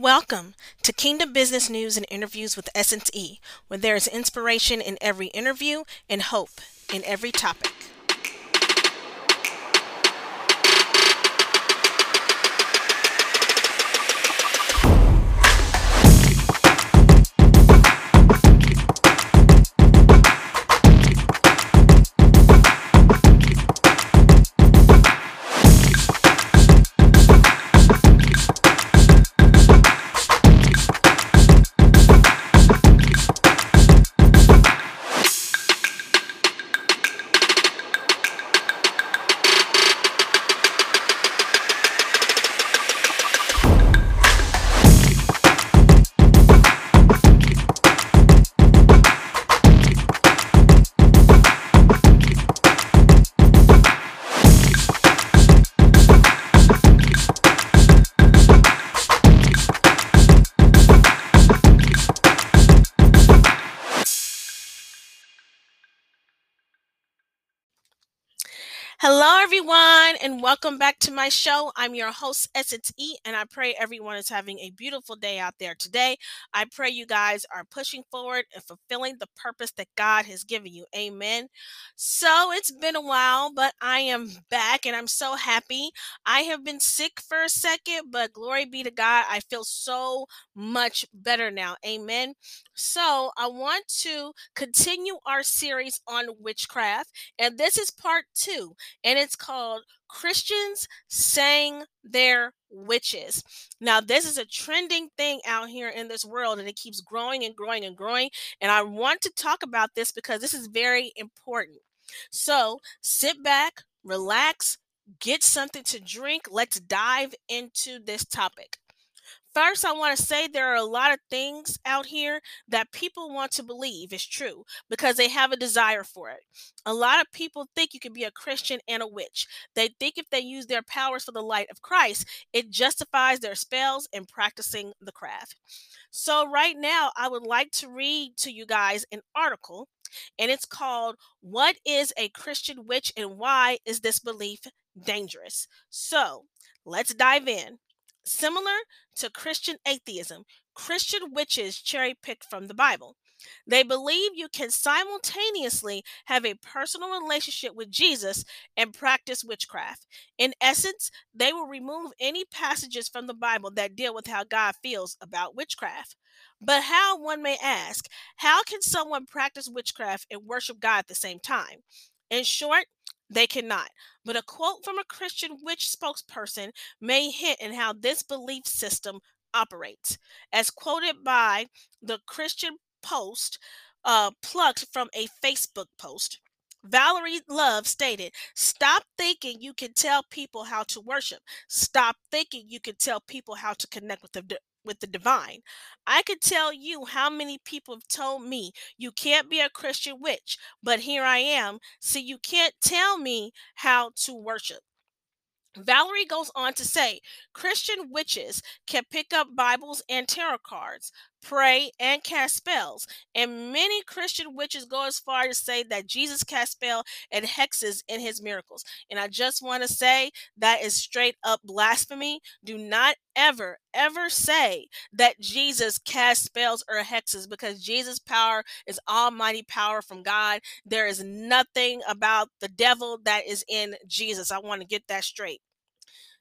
Welcome to Kingdom Business News and Interviews with Essence E, where there is inspiration in every interview and hope in every topic. Hello, everyone, and welcome back to my show. I'm your host, Essence E, and I pray everyone is having a beautiful day out there today. I pray you guys are pushing forward and fulfilling the purpose that God has given you. Amen. So it's been a while, but I am back and I'm so happy. I have been sick for a second, but glory be to God. I feel so much better now. Amen. So I want to continue our series on witchcraft, and this is part two and it's called Christians Saying They're Witches. Now, this is a trending thing out here in this world, and it keeps growing and growing and growing. And I want to talk about this because this is very important. So sit back, relax, get something to drink. Let's dive into this topic. First, I want to say there are a lot of things out here that people want to believe is true because they have a desire for it. A lot of people think you can be a Christian and a witch. They think if they use their powers for the light of Christ, it justifies their spells and practicing the craft. So, right now, I would like to read to you guys an article, and it's called What is a Christian Witch and Why is This Belief Dangerous? So, let's dive in. Similar to Christian atheism, Christian witches cherry pick from the Bible. They believe you can simultaneously have a personal relationship with Jesus and practice witchcraft. In essence, they will remove any passages from the Bible that deal with how God feels about witchcraft. But how, one may ask, how can someone practice witchcraft and worship God at the same time? In short, they cannot. But a quote from a Christian witch spokesperson may hint in how this belief system operates. As quoted by the Christian Post, uh, plucked from a Facebook post. Valerie Love stated, Stop thinking you can tell people how to worship. Stop thinking you can tell people how to connect with the, with the divine. I could tell you how many people have told me you can't be a Christian witch, but here I am. See, you can't tell me how to worship. Valerie goes on to say Christian witches can pick up Bibles and tarot cards, pray, and cast spells. And many Christian witches go as far to say that Jesus cast spell and hexes in his miracles. And I just want to say that is straight up blasphemy. Do not ever, ever say that Jesus cast spells or hexes because Jesus' power is almighty power from God. There is nothing about the devil that is in Jesus. I want to get that straight.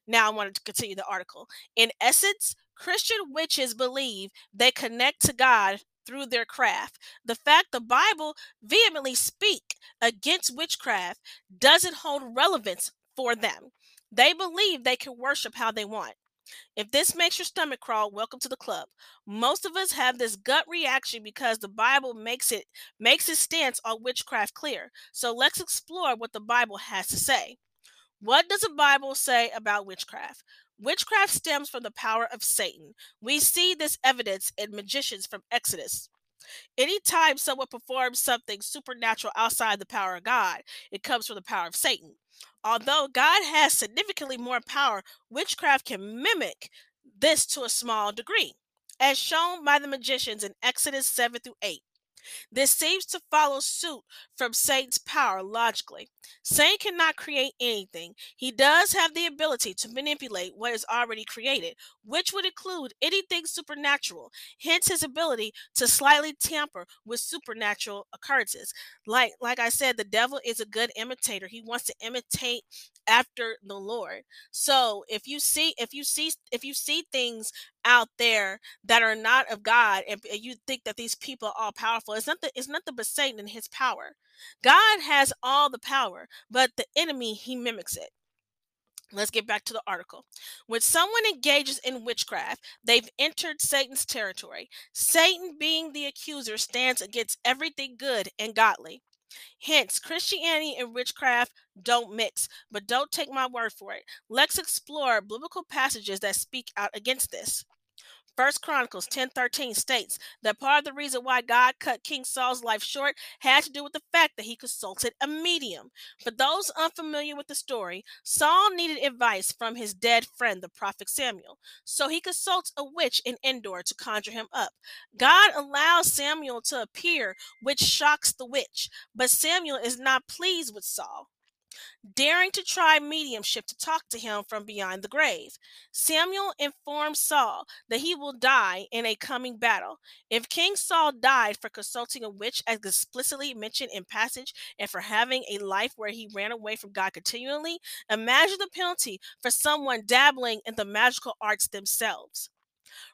Now I wanted to continue the article. In essence, Christian witches believe they connect to God through their craft. The fact the Bible vehemently speak against witchcraft doesn't hold relevance for them. They believe they can worship how they want. If this makes your stomach crawl, welcome to the club. Most of us have this gut reaction because the Bible makes it makes its stance on witchcraft clear. So let's explore what the Bible has to say. What does the Bible say about witchcraft? Witchcraft stems from the power of Satan. We see this evidence in magicians from Exodus. Anytime someone performs something supernatural outside the power of God, it comes from the power of Satan. Although God has significantly more power, witchcraft can mimic this to a small degree, as shown by the magicians in Exodus 7 through 8. This seems to follow suit from Satan's power logically. Satan cannot create anything. He does have the ability to manipulate what is already created, which would include anything supernatural, hence his ability to slightly tamper with supernatural occurrences. Like like I said, the devil is a good imitator. He wants to imitate after the Lord. So if you see if you see if you see things out there that are not of God and, you think that these people are all powerful, it's not the it's nothing but Satan and his power. God has all the power, but the enemy he mimics it. Let's get back to the article. When someone engages in witchcraft, they've entered Satan's territory. Satan, being the accuser, stands against everything good and godly. Hence, Christianity and witchcraft don't mix, but don't take my word for it. Let's explore biblical passages that speak out against this. First Chronicles 10:13 states that part of the reason why God cut King Saul's life short had to do with the fact that he consulted a medium. For those unfamiliar with the story, Saul needed advice from his dead friend, the prophet Samuel. So he consults a witch in Endor to conjure him up. God allows Samuel to appear, which shocks the witch, but Samuel is not pleased with Saul daring to try mediumship to talk to him from beyond the grave. Samuel informs Saul that he will die in a coming battle. If King Saul died for consulting a witch, as explicitly mentioned in passage, and for having a life where he ran away from God continually, imagine the penalty for someone dabbling in the magical arts themselves.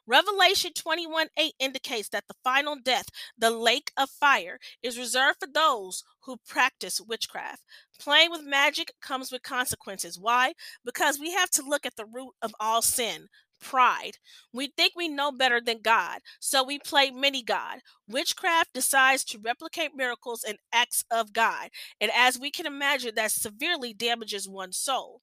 Revelation 21 8 indicates that the final death, the lake of fire, is reserved for those who practice witchcraft. Playing with magic comes with consequences. Why? Because we have to look at the root of all sin pride. We think we know better than God, so we play mini God. Witchcraft decides to replicate miracles and acts of God, and as we can imagine, that severely damages one's soul.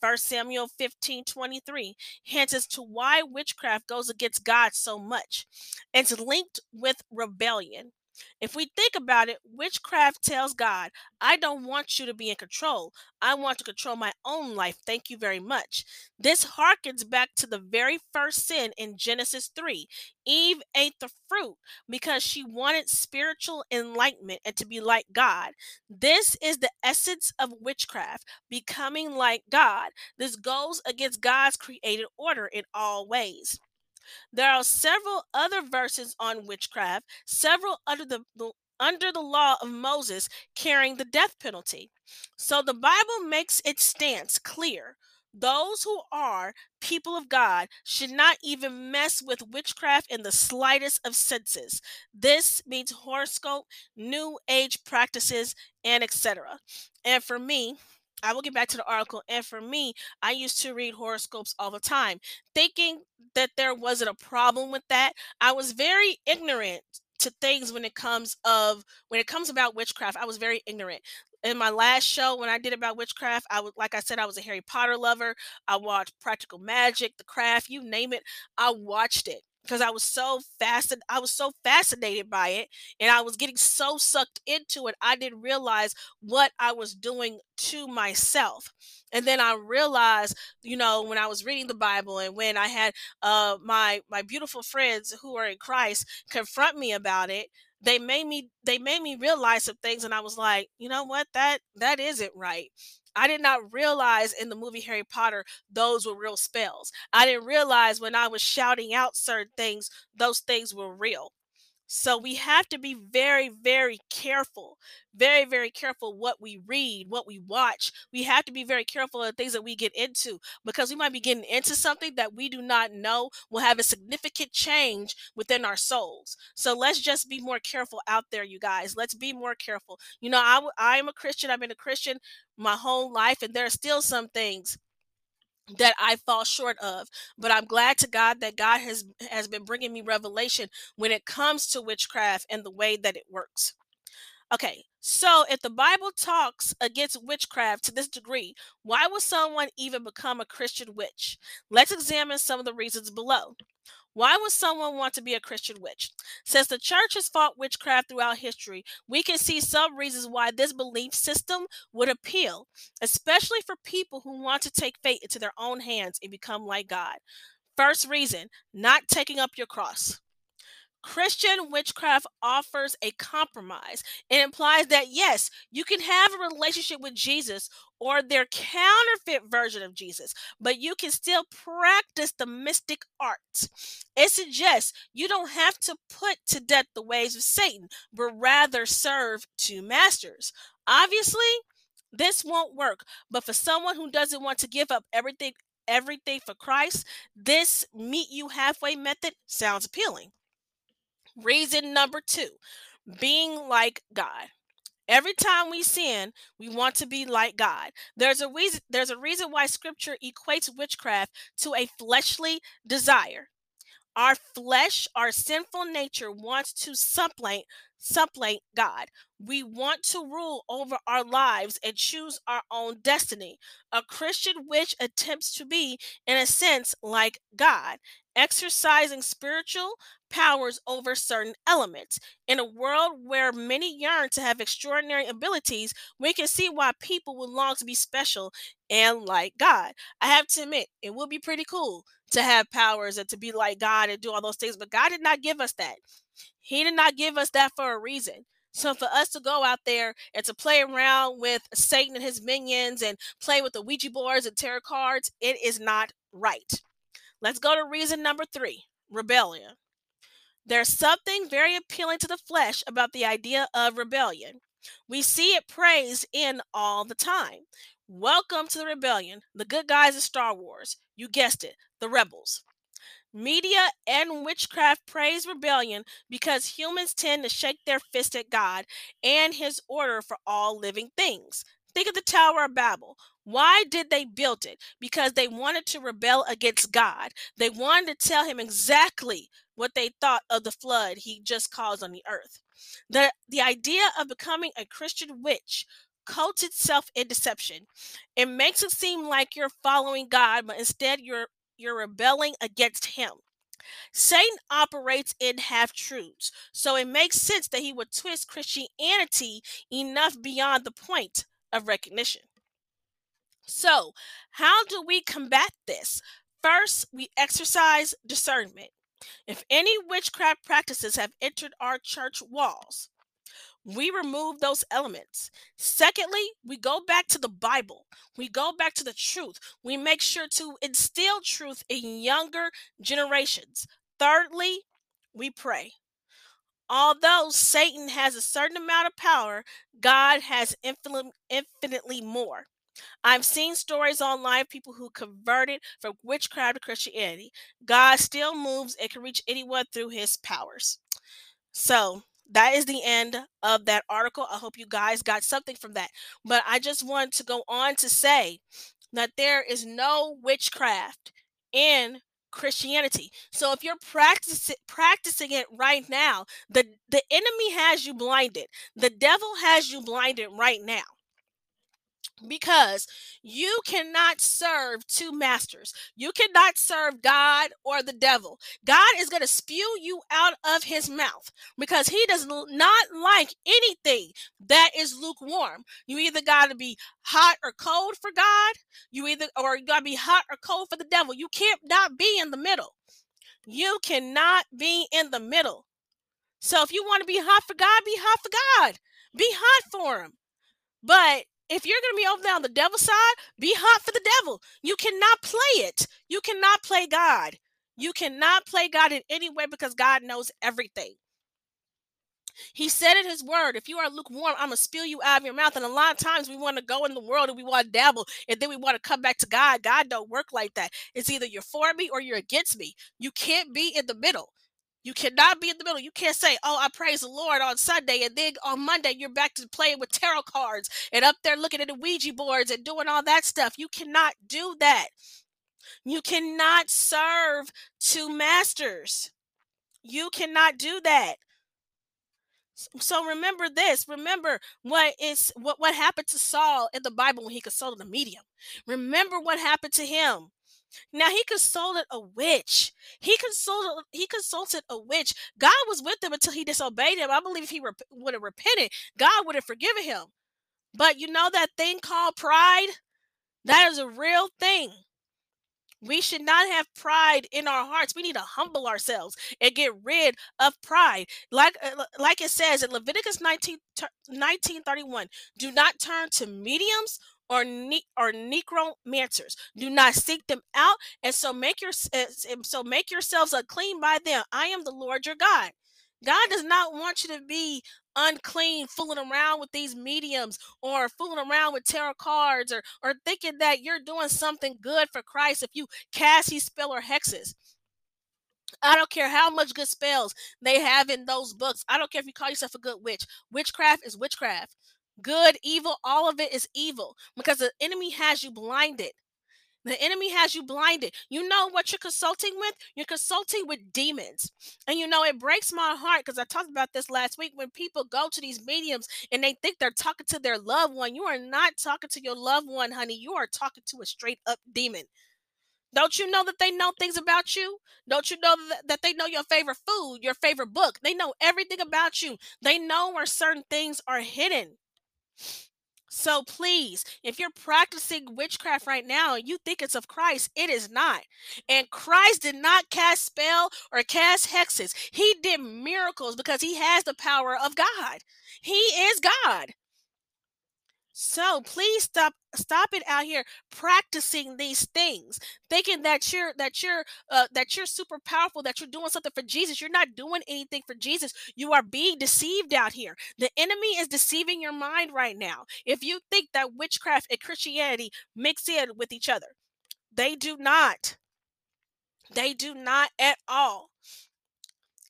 1 Samuel 15 23 hints as to why witchcraft goes against God so much. It's linked with rebellion. If we think about it, witchcraft tells God, I don't want you to be in control. I want to control my own life. Thank you very much. This harkens back to the very first sin in Genesis 3. Eve ate the fruit because she wanted spiritual enlightenment and to be like God. This is the essence of witchcraft, becoming like God. This goes against God's created order in all ways. There are several other verses on witchcraft, several under the, the under the law of Moses carrying the death penalty. So the Bible makes its stance clear. Those who are people of God should not even mess with witchcraft in the slightest of senses. This means horoscope, new age practices, and etc. And for me, I will get back to the article. And for me, I used to read horoscopes all the time, thinking that there wasn't a problem with that. I was very ignorant to things when it comes of when it comes about witchcraft. I was very ignorant. In my last show, when I did about witchcraft, I was like I said, I was a Harry Potter lover. I watched Practical Magic, The Craft, you name it. I watched it because I was so fascinated. I was so fascinated by it, and I was getting so sucked into it. I didn't realize what I was doing to myself. And then I realized, you know, when I was reading the Bible, and when I had uh, my my beautiful friends who are in Christ confront me about it, they made me they made me realize some things, and I was like, you know what, that that isn't right. I did not realize in the movie Harry Potter those were real spells. I didn't realize when I was shouting out certain things, those things were real. So we have to be very, very careful, very, very careful what we read, what we watch. We have to be very careful of things that we get into because we might be getting into something that we do not know will have a significant change within our souls. So let's just be more careful out there, you guys. Let's be more careful. You know, I, I am a Christian. I've been a Christian my whole life, and there are still some things that I fall short of. But I'm glad to God that God has has been bringing me revelation when it comes to witchcraft and the way that it works. Okay, so if the Bible talks against witchcraft to this degree, why would someone even become a Christian witch? Let's examine some of the reasons below. Why would someone want to be a Christian witch? Since the church has fought witchcraft throughout history, we can see some reasons why this belief system would appeal, especially for people who want to take fate into their own hands and become like God. First reason, not taking up your cross. Christian witchcraft offers a compromise. It implies that yes, you can have a relationship with Jesus or their counterfeit version of Jesus, but you can still practice the mystic arts. It suggests you don't have to put to death the ways of Satan, but rather serve two masters. Obviously, this won't work, but for someone who doesn't want to give up everything everything for Christ, this meet you halfway method sounds appealing. Reason number two being like God. Every time we sin, we want to be like God. There's a reason there's a reason why scripture equates witchcraft to a fleshly desire. Our flesh, our sinful nature wants to supplant supplant God. We want to rule over our lives and choose our own destiny. A Christian witch attempts to be, in a sense, like God, exercising spiritual powers over certain elements. In a world where many yearn to have extraordinary abilities, we can see why people would long to be special and like God. I have to admit, it would be pretty cool to have powers and to be like God and do all those things, but God did not give us that. He did not give us that for a reason. So for us to go out there and to play around with Satan and his minions and play with the Ouija boards and tarot cards, it is not right. Let's go to reason number three rebellion. There's something very appealing to the flesh about the idea of rebellion. We see it praised in all the time. Welcome to the rebellion, the good guys of Star Wars. You guessed it, the rebels. Media and witchcraft praise rebellion because humans tend to shake their fist at God and his order for all living things. Think of the Tower of Babel. Why did they build it? Because they wanted to rebel against God. They wanted to tell him exactly what they thought of the flood he just caused on the earth. The, the idea of becoming a Christian witch coats itself in deception. It makes it seem like you're following God, but instead you're you're rebelling against him. Satan operates in half truths, so it makes sense that he would twist Christianity enough beyond the point of recognition. So, how do we combat this? First, we exercise discernment. If any witchcraft practices have entered our church walls, we remove those elements. Secondly, we go back to the Bible. We go back to the truth. We make sure to instill truth in younger generations. Thirdly, we pray. Although Satan has a certain amount of power, God has infinite, infinitely more. I've seen stories online of people who converted from witchcraft to Christianity. God still moves and can reach anyone through his powers. So, that is the end of that article. I hope you guys got something from that. But I just want to go on to say that there is no witchcraft in Christianity. So if you're practicing practicing it right now, the the enemy has you blinded. The devil has you blinded right now because you cannot serve two masters. You cannot serve God or the devil. God is going to spew you out of his mouth because he does not like anything that is lukewarm. You either got to be hot or cold for God, you either or you got to be hot or cold for the devil. You can't not be in the middle. You cannot be in the middle. So if you want to be hot for God, be hot for God. Be hot for him. But if you're going to be over there on the devil side, be hot for the devil. You cannot play it. You cannot play God. You cannot play God in any way because God knows everything. He said in his word, if you are lukewarm, I'm going to spill you out of your mouth. And a lot of times we want to go in the world and we want to dabble and then we want to come back to God. God don't work like that. It's either you're for me or you're against me. You can't be in the middle. You cannot be in the middle. You can't say, "Oh, I praise the Lord on Sunday," and then on Monday you're back to playing with tarot cards and up there looking at the Ouija boards and doing all that stuff. You cannot do that. You cannot serve two masters. You cannot do that. So remember this. Remember what is what what happened to Saul in the Bible when he consulted a medium. Remember what happened to him now he consulted a witch. He consulted he consulted a witch. God was with him until he disobeyed him. I believe if he rep- would have repented, God would have forgiven him. But you know that thing called pride? That is a real thing. We should not have pride in our hearts. We need to humble ourselves and get rid of pride. Like uh, like it says in Leviticus 19 1931, do not turn to mediums or ne- or necromancers. Do not seek them out, and so make your uh, so make yourselves unclean by them. I am the Lord your God. God does not want you to be unclean, fooling around with these mediums or fooling around with tarot cards or or thinking that you're doing something good for Christ if you cast these spell or hexes. I don't care how much good spells they have in those books. I don't care if you call yourself a good witch. Witchcraft is witchcraft. Good, evil, all of it is evil because the enemy has you blinded. The enemy has you blinded. You know what you're consulting with? You're consulting with demons. And you know, it breaks my heart because I talked about this last week when people go to these mediums and they think they're talking to their loved one. You are not talking to your loved one, honey. You are talking to a straight up demon. Don't you know that they know things about you? Don't you know that they know your favorite food, your favorite book? They know everything about you. They know where certain things are hidden. So please, if you're practicing witchcraft right now and you think it's of Christ, it is not. And Christ did not cast spell or cast hexes. He did miracles because he has the power of God. He is God. So please stop stop it out here practicing these things, thinking that you're that you're uh, that you're super powerful, that you're doing something for Jesus. You're not doing anything for Jesus. You are being deceived out here. The enemy is deceiving your mind right now. If you think that witchcraft and Christianity mix in with each other, they do not. They do not at all.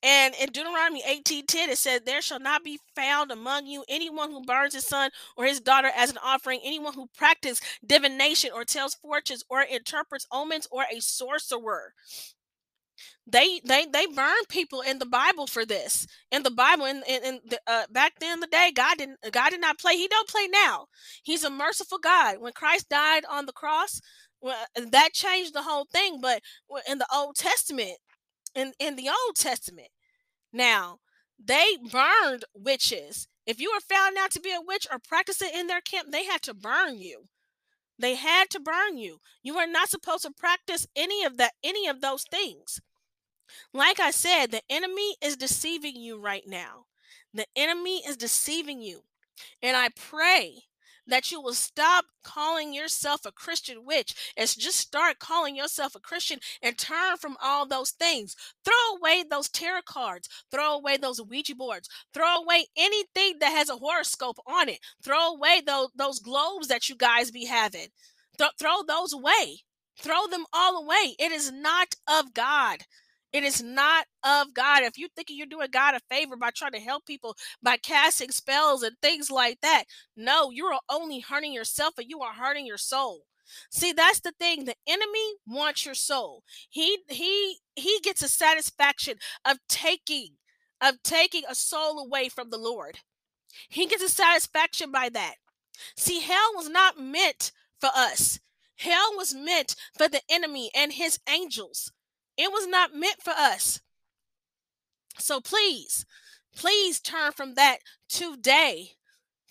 And in Deuteronomy 18:10, it says, There shall not be found among you anyone who burns his son or his daughter as an offering, anyone who practices divination or tells fortunes or interprets omens or a sorcerer. They they they burn people in the Bible for this. In the Bible, in, in, in the, uh, back then in the day, God didn't God did not play. He don't play now. He's a merciful God. When Christ died on the cross, well, that changed the whole thing. But in the Old Testament, in in the Old Testament. Now, they burned witches. If you were found out to be a witch or practicing in their camp, they had to burn you. They had to burn you. You are not supposed to practice any of that any of those things. Like I said, the enemy is deceiving you right now. The enemy is deceiving you. And I pray that you will stop calling yourself a Christian witch and just start calling yourself a Christian and turn from all those things. Throw away those tarot cards, throw away those Ouija boards, throw away anything that has a horoscope on it, throw away those, those globes that you guys be having. Th- throw those away. Throw them all away. It is not of God. It is not of God. If you're thinking you're doing God a favor by trying to help people by casting spells and things like that, no, you are only hurting yourself and you are hurting your soul. See, that's the thing. The enemy wants your soul. He he he gets a satisfaction of taking of taking a soul away from the Lord. He gets a satisfaction by that. See, hell was not meant for us. Hell was meant for the enemy and his angels. It was not meant for us. So please, please turn from that today.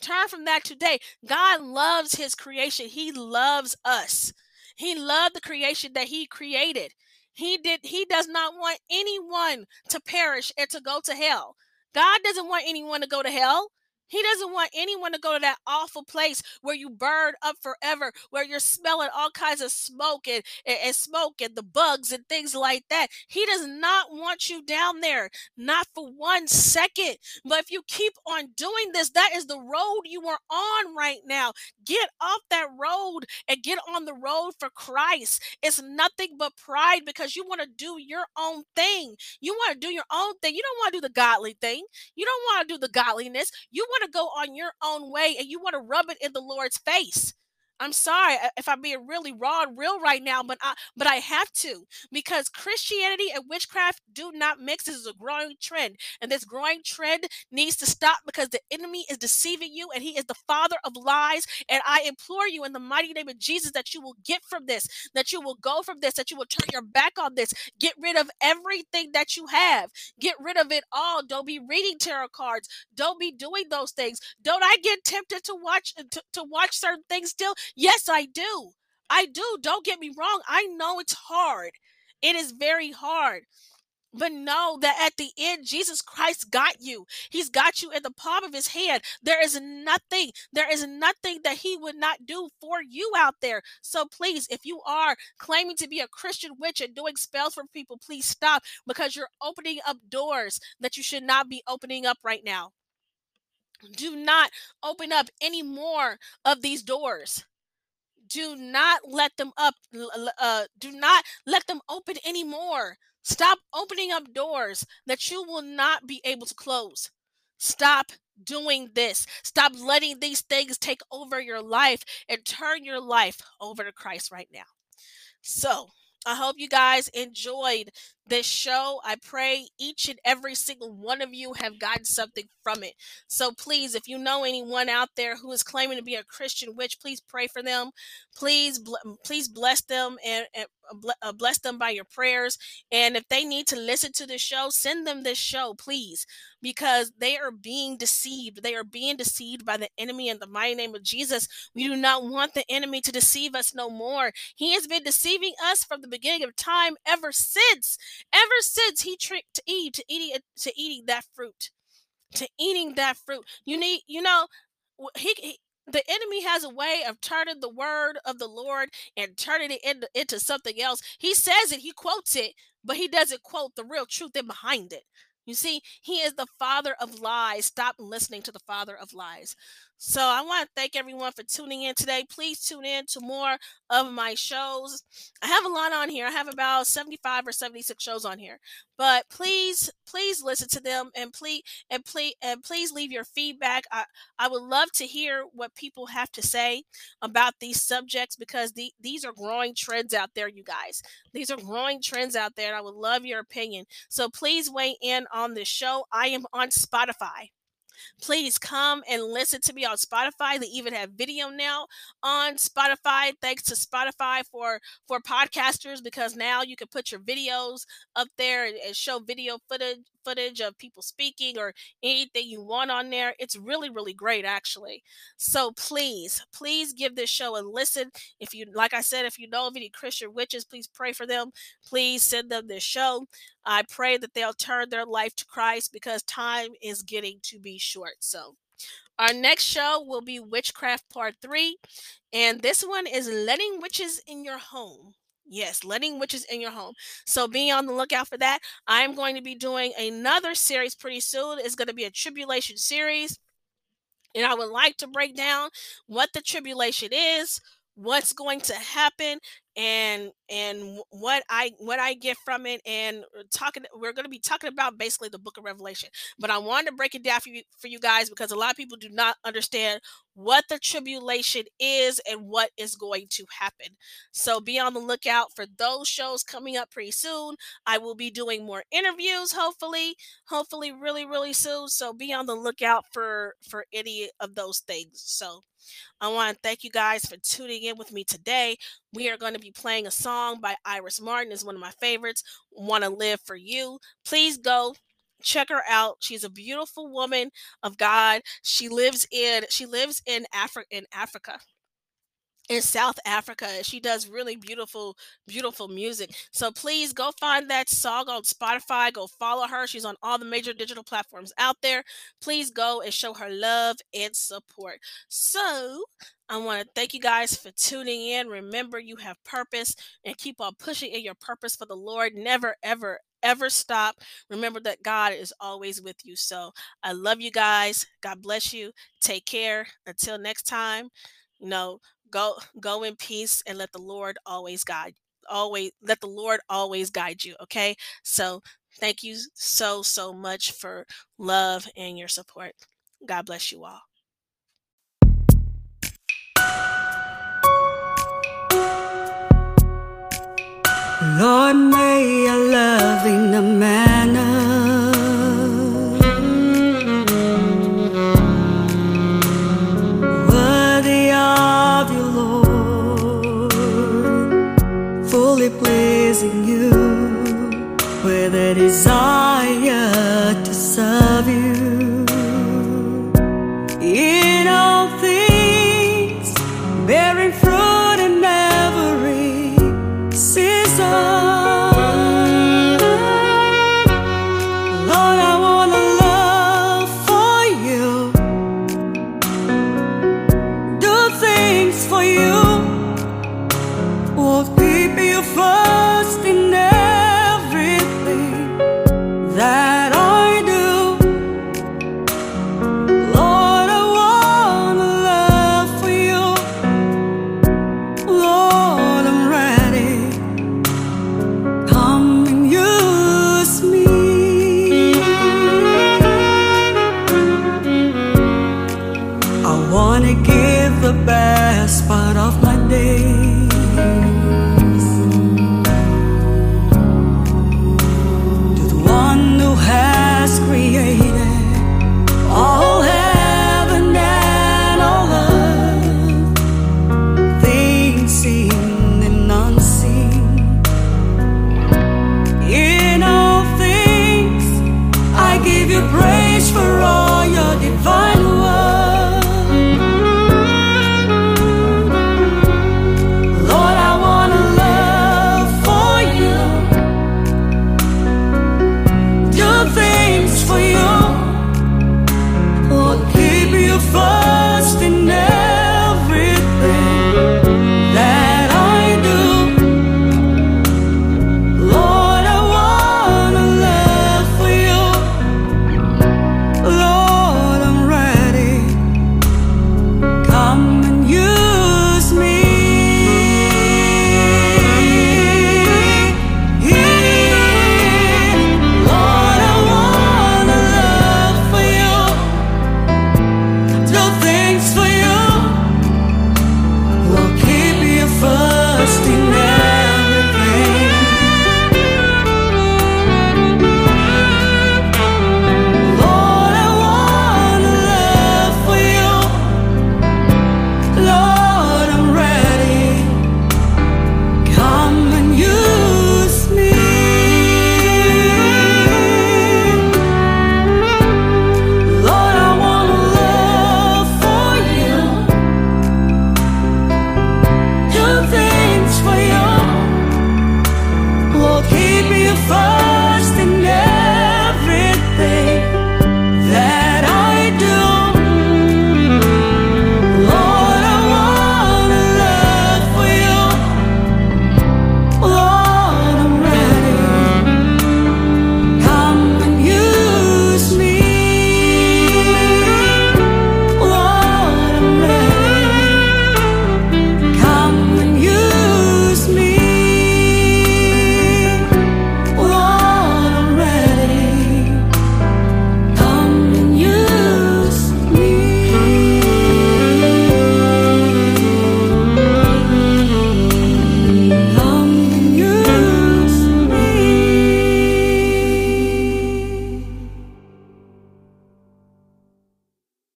Turn from that today. God loves his creation. He loves us. He loved the creation that he created. He did he does not want anyone to perish and to go to hell. God doesn't want anyone to go to hell. He doesn't want anyone to go to that awful place where you burn up forever, where you're smelling all kinds of smoke and, and, and, smoke and the bugs and things like that. He does not want you down there, not for one second. But if you keep on doing this, that is the road you are on right now. Get off that road and get on the road for Christ. It's nothing but pride because you want to do your own thing. You want to do your own thing. You don't want to do the godly thing. You don't want to do the godliness. You want to go on your own way and you want to rub it in the Lord's face. I'm sorry if I'm being really raw and real right now, but I but I have to because Christianity and witchcraft do not mix. This is a growing trend, and this growing trend needs to stop because the enemy is deceiving you, and he is the father of lies. And I implore you in the mighty name of Jesus that you will get from this, that you will go from this, that you will turn your back on this, get rid of everything that you have, get rid of it all. Don't be reading tarot cards. Don't be doing those things. Don't I get tempted to watch to, to watch certain things still? Yes, I do. I do. Don't get me wrong. I know it's hard. It is very hard. But know that at the end, Jesus Christ got you. He's got you in the palm of his hand. There is nothing, there is nothing that he would not do for you out there. So please, if you are claiming to be a Christian witch and doing spells for people, please stop because you're opening up doors that you should not be opening up right now. Do not open up any more of these doors do not let them up uh, do not let them open anymore. Stop opening up doors that you will not be able to close. Stop doing this. Stop letting these things take over your life and turn your life over to christ right now. So I hope you guys enjoyed this show. I pray each and every single one of you have gotten something from it. So please, if you know anyone out there who is claiming to be a Christian witch, please pray for them. Please, please bless them and, and uh, uh, bless them by your prayers. And if they need to listen to the show, send them this show, please, because they are being deceived. They are being deceived by the enemy in the mighty name of Jesus. We do not want the enemy to deceive us no more. He has been deceiving us from the beginning of time ever since. Ever since he tricked Eve to eating to eating that fruit. To eating that fruit. You need, you know, he, he the enemy has a way of turning the word of the Lord and turning it into, into something else. He says it, he quotes it, but he doesn't quote the real truth in behind it. You see, he is the father of lies. Stop listening to the father of lies. So I want to thank everyone for tuning in today. Please tune in to more of my shows. I have a lot on here. I have about 75 or 76 shows on here. But please, please listen to them and please and please and please leave your feedback. I, I would love to hear what people have to say about these subjects because the, these are growing trends out there, you guys. These are growing trends out there, and I would love your opinion. So please weigh in on this show. I am on Spotify please come and listen to me on Spotify. They even have video now on Spotify. Thanks to Spotify for for podcasters because now you can put your videos up there and, and show video footage footage of people speaking or anything you want on there. It's really, really great, actually. So please, please give this show a listen. If you, like I said, if you know of any Christian witches, please pray for them. Please send them this show. I pray that they'll turn their life to Christ because time is getting to be short. So, our next show will be Witchcraft Part 3, and this one is Letting Witches in Your Home. Yes, letting witches in your home. So be on the lookout for that. I'm going to be doing another series pretty soon. It's going to be a tribulation series. And I would like to break down what the tribulation is, what's going to happen, and and what I what I get from it and uh, talking we're going to be talking about basically the book of Revelation. But I wanted to break it down for you for you guys because a lot of people do not understand what the tribulation is and what is going to happen. So be on the lookout for those shows coming up pretty soon. I will be doing more interviews hopefully, hopefully really really soon. So be on the lookout for for any of those things. So I want to thank you guys for tuning in with me today. We are going to be playing a song by Iris Martin. is one of my favorites. Want to live for you. Please go check her out. She's a beautiful woman of God. She lives in she lives in Africa in Africa in South Africa. She does really beautiful, beautiful music. So please go find that song on Spotify. Go follow her. She's on all the major digital platforms out there. Please go and show her love and support. So I want to thank you guys for tuning in. Remember, you have purpose and keep on pushing in your purpose for the Lord. Never, ever, ever stop. Remember that God is always with you. So I love you guys. God bless you. Take care. Until next time, you know, go go in peace and let the Lord always guide always let the Lord always guide you, okay? So, thank you so so much for love and your support. God bless you all. Lord, may your loving a manner you with a desire to serve you. Yeah.